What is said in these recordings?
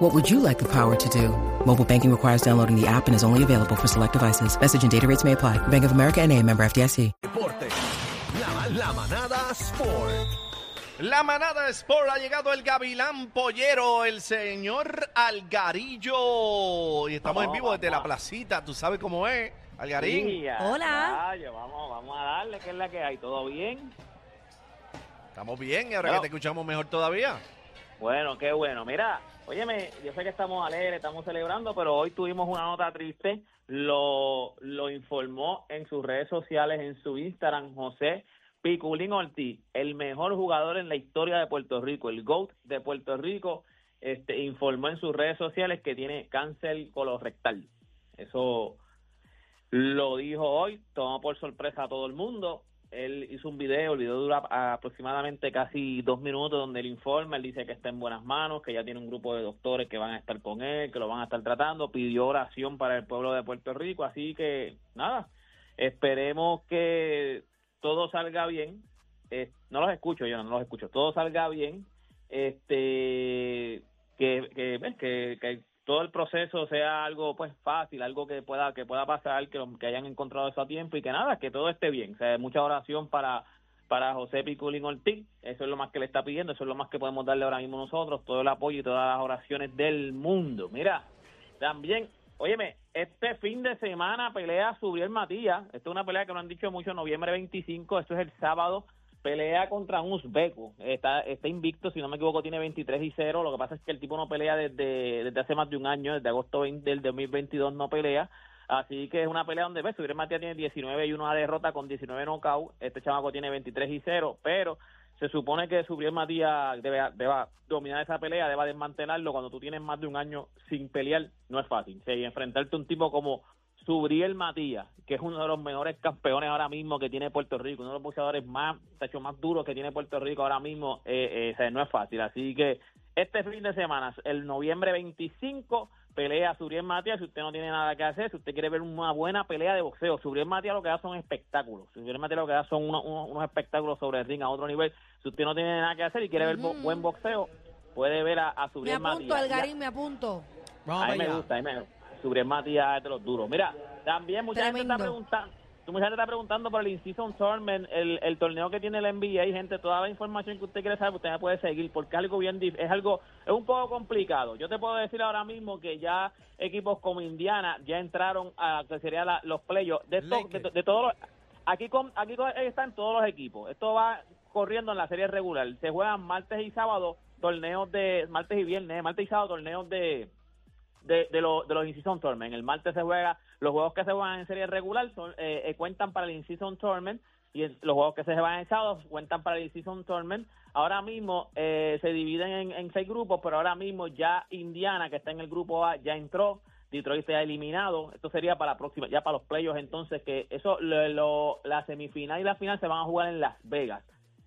What would you like the power to do? Mobile banking requires downloading the app and is only available for select devices. Message and data rates may apply. Bank of America and a member FDIC. Deporte. La, la manada Sport. La manada Sport ha llegado el Gavilán Pollero, el señor Algarillo. Y estamos en vivo desde la placita, tú sabes cómo es, Algarín. Sí, Hola. rayo, vamos, vamos a darle, que es la que hay. ¿Todo bien? Estamos bien y ahora Claro. que te escuchamos mejor todavía. Bueno, qué bueno. Mira, óyeme, yo sé que estamos alegres, estamos celebrando, pero hoy tuvimos una nota triste. Lo, lo informó en sus redes sociales, en su Instagram, José Piculín Ortiz, el mejor jugador en la historia de Puerto Rico, el GOAT de Puerto Rico, este, informó en sus redes sociales que tiene cáncer colorectal. Eso lo dijo hoy, tomó por sorpresa a todo el mundo. Él hizo un video, el video dura aproximadamente casi dos minutos donde él informa, él dice que está en buenas manos, que ya tiene un grupo de doctores que van a estar con él, que lo van a estar tratando, pidió oración para el pueblo de Puerto Rico, así que nada, esperemos que todo salga bien. No los escucho yo, no los escucho, todo salga bien, este que, que, que, que todo el proceso sea algo pues fácil, algo que pueda que pueda pasar, que, que hayan encontrado eso a tiempo y que nada, que todo esté bien. O sea, mucha oración para para José Piculín Ortiz, eso es lo más que le está pidiendo, eso es lo más que podemos darle ahora mismo nosotros, todo el apoyo y todas las oraciones del mundo. Mira, también, óyeme, este fin de semana pelea Subriel Matías, esta es una pelea que no han dicho mucho, noviembre 25, esto es el sábado, pelea contra un uzbeco, está, está invicto, si no me equivoco tiene 23 y 0, lo que pasa es que el tipo no pelea desde, desde hace más de un año, desde agosto 20 del 2022 no pelea, así que es una pelea donde ves, Subriel Matías tiene 19 y una derrota con 19 knockout, este chamaco tiene 23 y 0, pero se supone que Subriel Matías debe, deba dominar esa pelea, deba desmantelarlo. Cuando tú tienes más de un año sin pelear, no es fácil. Sí, enfrentarte a un tipo como Subriel Matías, que es uno de los mejores campeones ahora mismo que tiene Puerto Rico, uno de los boxeadores más, de hecho, más duros que tiene Puerto Rico ahora mismo, eh, eh, o sea, no es fácil. Así que este fin de semana, el noviembre 25, pelea Subriel Matías. Si usted no tiene nada que hacer, si usted quiere ver una buena pelea de boxeo, Subriel Matías lo que da son espectáculos. Subriel Matías lo que da son unos, unos- unos espectáculos sobre el ring a otro nivel. Si usted no tiene nada que hacer y quiere ver bo- buen boxeo, puede ver a, a Me Subriel apunto, Matías. Algarín, me apunto. Vamos A mí me gusta, a mí me Subriel Matías es de los duros. Mira, también mucha gente está preguntando. Mucha gente está preguntando por el In-Season Tournament, el, el torneo que tiene el NBA, y gente, toda la información que usted quiere saber, usted me puede seguir, porque es algo bien es algo, es un poco complicado. Yo te puedo decir ahora mismo que ya equipos como Indiana ya entraron a que sería la- los playoffs de, esto- de, de todos los, aquí con, aquí con- están todos los equipos. Esto va corriendo en la serie regular. Se juegan martes y sábado torneos de martes y viernes, martes y sábado torneos de de, de, los de los in-season tournament. El martes se juega, los juegos que se juegan en serie regular son, eh, eh, cuentan para el in-season tournament y los juegos que se juegan en sábado cuentan para el in-season tournament. Ahora mismo eh, se dividen en, seis grupos, pero ahora mismo ya Indiana, que está en el grupo A, ya entró. Detroit se ha eliminado. Esto sería para la próxima, ya para los playoffs entonces, que eso, lo, lo- la semifinal y la final se van a jugar en Las Vegas.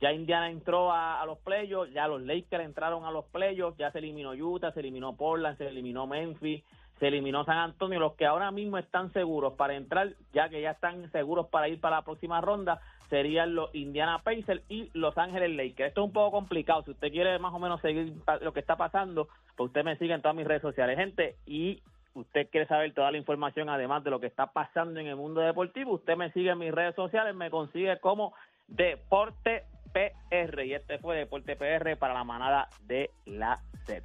Ya Indiana entró a, los playoffs, ya los Lakers entraron a los playoffs, ya se eliminó Utah, se eliminó Portland, se eliminó Memphis, se eliminó San Antonio. Los que ahora mismo están seguros para entrar, ya que ya están seguros para ir para la próxima ronda, serían los Indiana Pacers y Los Ángeles Lakers. Esto es un poco complicado. Si usted quiere más o menos seguir lo que está pasando, pues usted me sigue en todas mis redes sociales, gente. Y usted quiere saber toda la información, además de lo que está pasando en el mundo deportivo, usted me sigue en mis redes sociales, me consigue como Deporte PR. Y este fue Deporte PR para la manada de la Z.